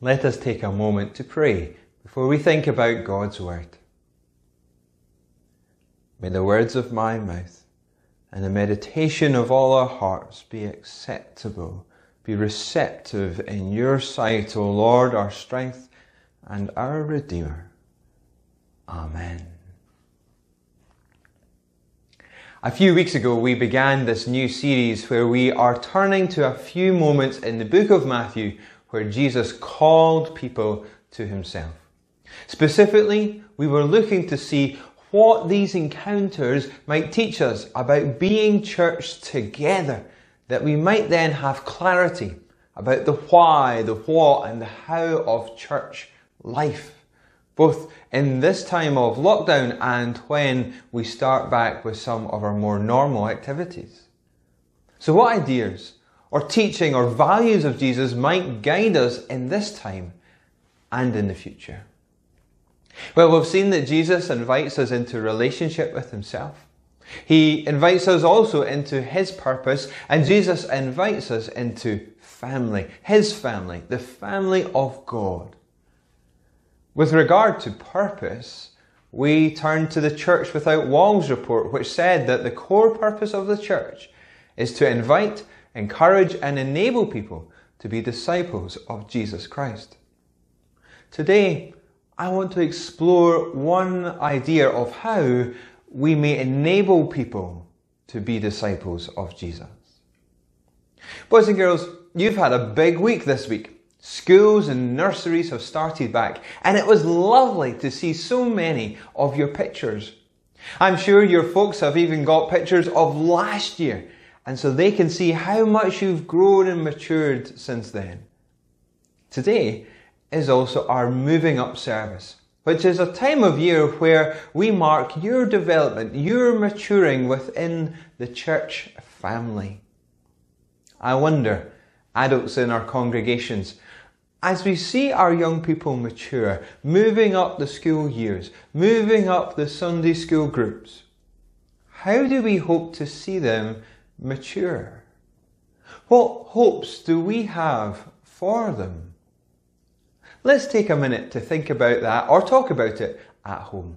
let us take a moment to pray before we think about God's Word. May the words of my mouth and the meditation of all our hearts be acceptable, be receptive in your sight, O Lord, our strength and our Redeemer. Amen. A few weeks ago, we began this new series where we are turning to a few moments in the book of Matthew where Jesus called people to himself. Specifically, we were looking to see what these encounters might teach us about being church together, that we might then have clarity about the why, the what, and the how of church life, both in this time of lockdown and when we start back with some of our more normal activities. So, what ideas or teaching or values of Jesus might guide us in this time and in the future. Well, we've seen that Jesus invites us into relationship with himself. He invites us also into his purpose, and Jesus invites us into family, his family, the family of God. With regard to purpose, we turn to the Church Without Walls report, which said that the core purpose of the church is to invite encourage and enable people to be disciples of Jesus Christ. Today, I want to explore one idea of how we may enable people to be disciples of Jesus. Boys and girls, you've had a big week this week. Schools and nurseries have started back, and it was lovely to see so many of your pictures. I'm sure your folks have even got pictures of last year and so they can see how much you've grown and matured since then. Today is also our moving up service, which is a time of year where we mark your development, your maturing within the church family. I wonder, adults in our congregations, as we see our young people mature, moving up the school years, moving up the Sunday school groups, how do we hope to see them mature? What hopes do we have for them? Let's take a minute to think about that or talk about it at home.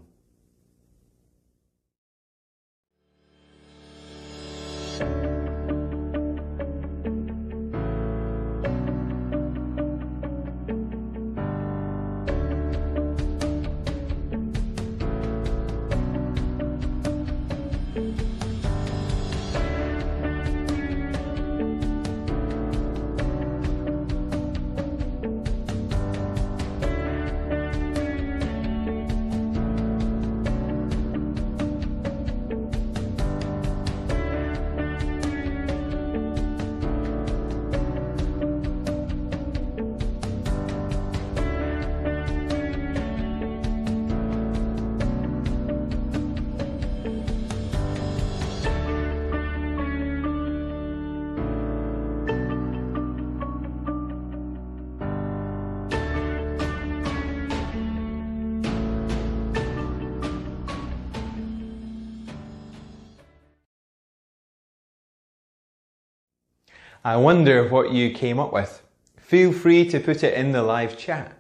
I wonder what you came up with. Feel free to put it in the live chat.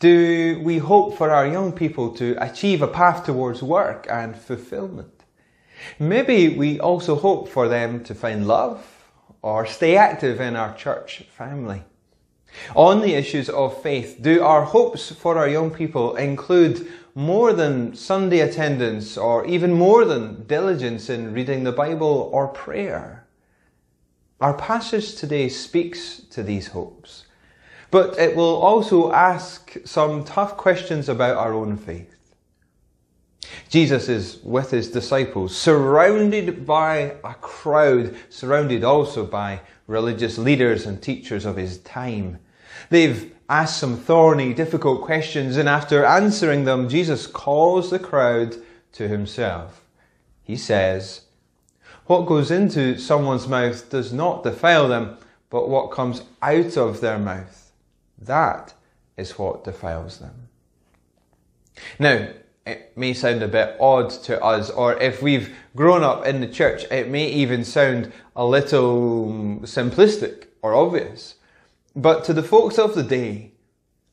Do we hope for our young people to achieve a path towards work and fulfillment? Maybe we also hope for them to find love or stay active in our church family. On the issues of faith, do our hopes for our young people include more than Sunday attendance or even more than diligence in reading the Bible or prayer? Our passage today speaks to these hopes, but it will also ask some tough questions about our own faith. Jesus is with his disciples, surrounded by a crowd, surrounded also by religious leaders and teachers of his time. They've asked some thorny, difficult questions, and after answering them, Jesus calls the crowd to himself. He says, what goes into someone's mouth does not defile them, but what comes out of their mouth, that is what defiles them. Now, it may sound a bit odd to us, or if we've grown up in the church, it may even sound a little simplistic or obvious. But to the folks of the day,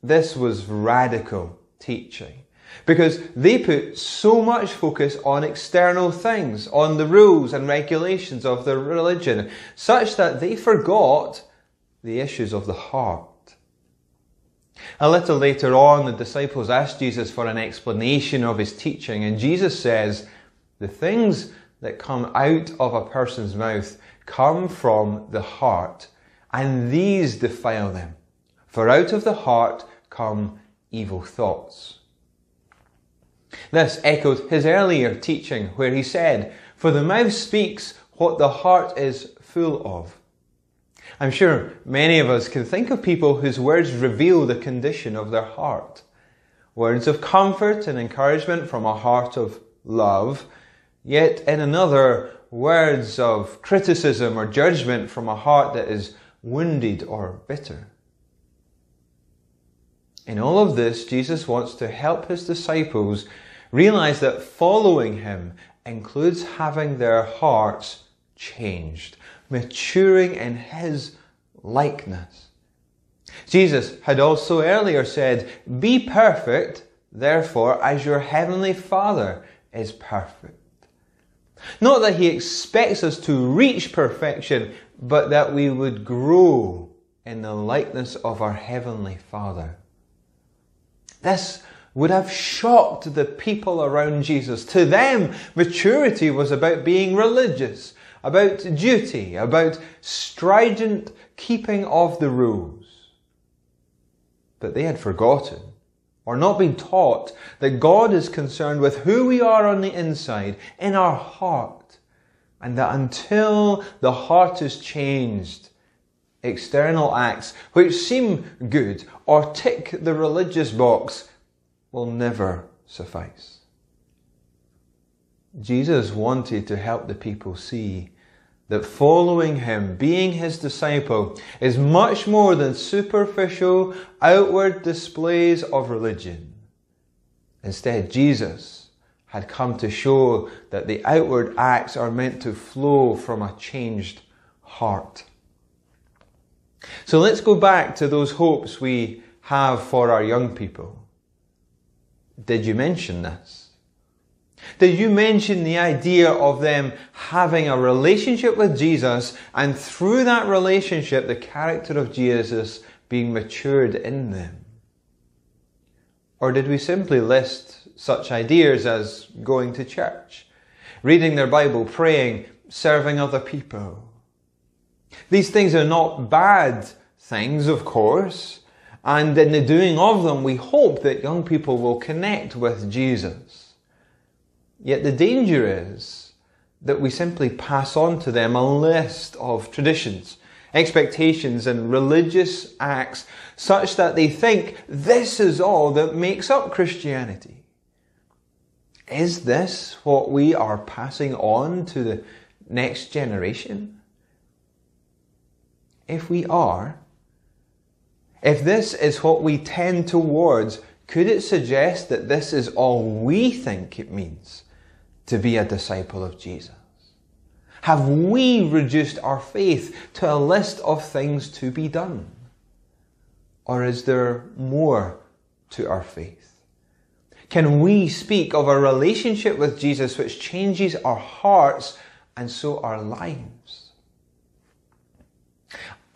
this was radical teaching because they put so much focus on external things, on the rules and regulations of their religion, such that they forgot the issues of the heart. A little later on, the disciples asked Jesus for an explanation of his teaching, and Jesus says, The things that come out of a person's mouth come from the heart, and these defile them. For out of the heart come evil thoughts. This echoed his earlier teaching where he said, For the mouth speaks what the heart is full of. I'm sure many of us can think of people whose words reveal the condition of their heart. Words of comfort and encouragement from a heart of love, yet in another, words of criticism or judgment from a heart that is wounded or bitter. In all of this, Jesus wants to help his disciples realize that following him includes having their hearts changed, maturing in his likeness. Jesus had also earlier said, Be perfect, therefore, as your heavenly Father is perfect. Not that he expects us to reach perfection, but that we would grow in the likeness of our heavenly Father. This would have shocked the people around Jesus. To them, maturity was about being religious, about duty, about stringent keeping of the rules. But they had forgotten or not been taught that God is concerned with who we are on the inside, in our heart, and that until the heart is changed, external acts which seem good or tick the religious box will never suffice. Jesus wanted to help the people see that following him, being his disciple, is much more than superficial, outward displays of religion. Instead, Jesus had come to show that the outward acts are meant to flow from a changed heart. So let's go back to those hopes we have for our young people. Did you mention this? Did you mention the idea of them having a relationship with Jesus and through that relationship, the character of Jesus being matured in them? Or did we simply list such ideas as going to church, reading their Bible, praying, serving other people? These things are not bad things, of course, and in the doing of them, we hope that young people will connect with Jesus. Yet the danger is that we simply pass on to them a list of traditions, expectations, and religious acts such that they think this is all that makes up Christianity. Is this what we are passing on to the next generation? If we are, if this is what we tend towards, could it suggest that this is all we think it means to be a disciple of Jesus? Have we reduced our faith to a list of things to be done? Or is there more to our faith? Can we speak of a relationship with Jesus which changes our hearts and so our lives?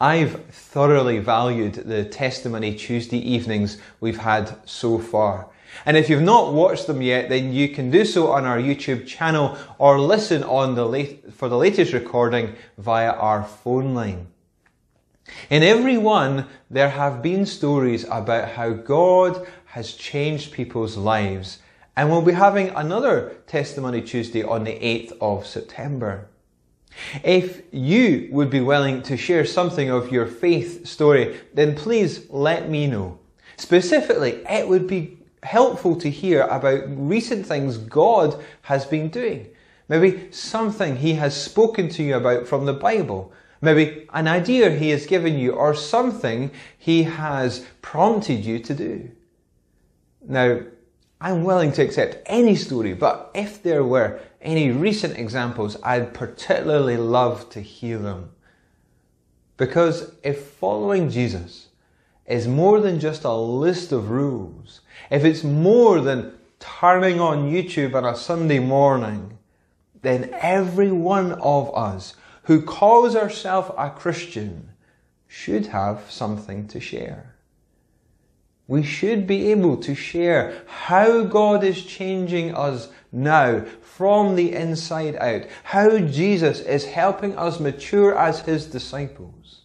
I've thoroughly valued the Testimony Tuesday evenings we've had so far. And if you've not watched them yet, then you can do so on our YouTube channel or listen on the late, for the latest recording via our phone line. In every one, there have been stories about how God has changed people's lives. And we'll be having another Testimony Tuesday on the 8th of September. If you would be willing to share something of your faith story, then please let me know. Specifically, it would be helpful to hear about recent things God has been doing. Maybe something He has spoken to you about from the Bible. Maybe an idea He has given you or something He has prompted you to do. Now, I'm willing to accept any story, but if there were any recent examples, I'd particularly love to hear them. Because if following Jesus is more than just a list of rules, if it's more than turning on YouTube on a Sunday morning, then every one of us who calls ourselves a Christian should have something to share. We should be able to share how God is changing us now from the inside out, how Jesus is helping us mature as His disciples.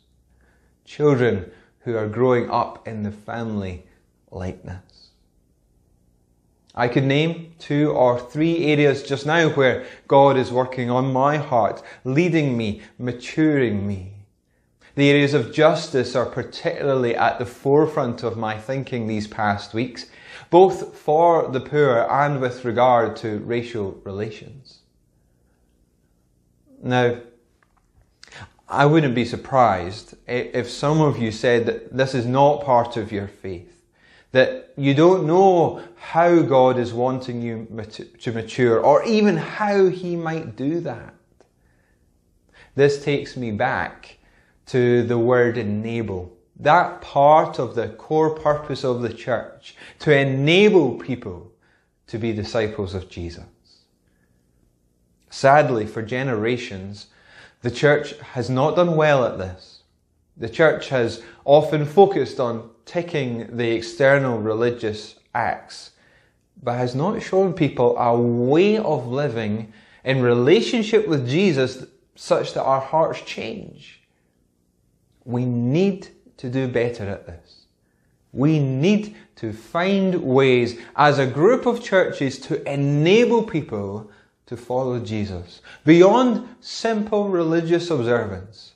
Children who are growing up in the family likeness. I could name two or three areas just now where God is working on my heart, leading me, maturing me. The areas of justice are particularly at the forefront of my thinking these past weeks, both for the poor and with regard to racial relations. Now, I wouldn't be surprised if some of you said that this is not part of your faith that you don't know how God is wanting you to mature or even how He might do that. This takes me back to the word enable. That part of the core purpose of the church, to enable people to be disciples of Jesus. Sadly, for generations, the church has not done well at this. The church has often focused on ticking the external religious acts, but has not shown people a way of living in relationship with Jesus such that our hearts change. We need to do better at this. We need to find ways as a group of churches to enable people to follow Jesus beyond simple religious observance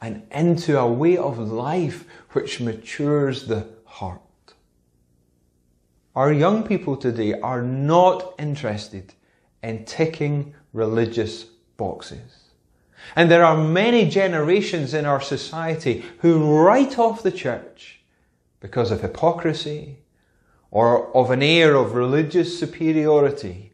and into a way of life which matures the heart. Our young people today are not interested in ticking religious boxes. And there are many generations in our society who write off the church because of hypocrisy or of an air of religious superiority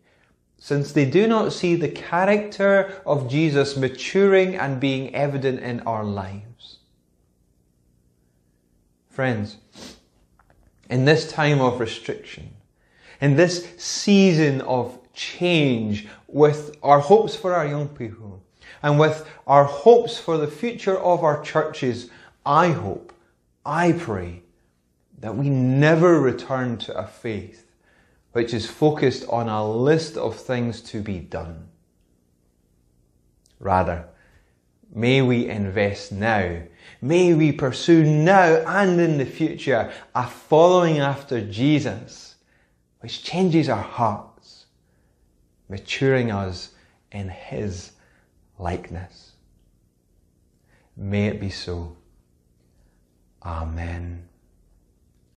since they do not see the character of Jesus maturing and being evident in our lives. Friends, in this time of restriction, in this season of change, with our hopes for our young people, and with our hopes for the future of our churches, I hope, I pray, that we never return to a faith which is focused on a list of things to be done. Rather, may we invest now, may we pursue now and in the future a following after Jesus, which changes our hearts, maturing us in His likeness. May it be so. Amen.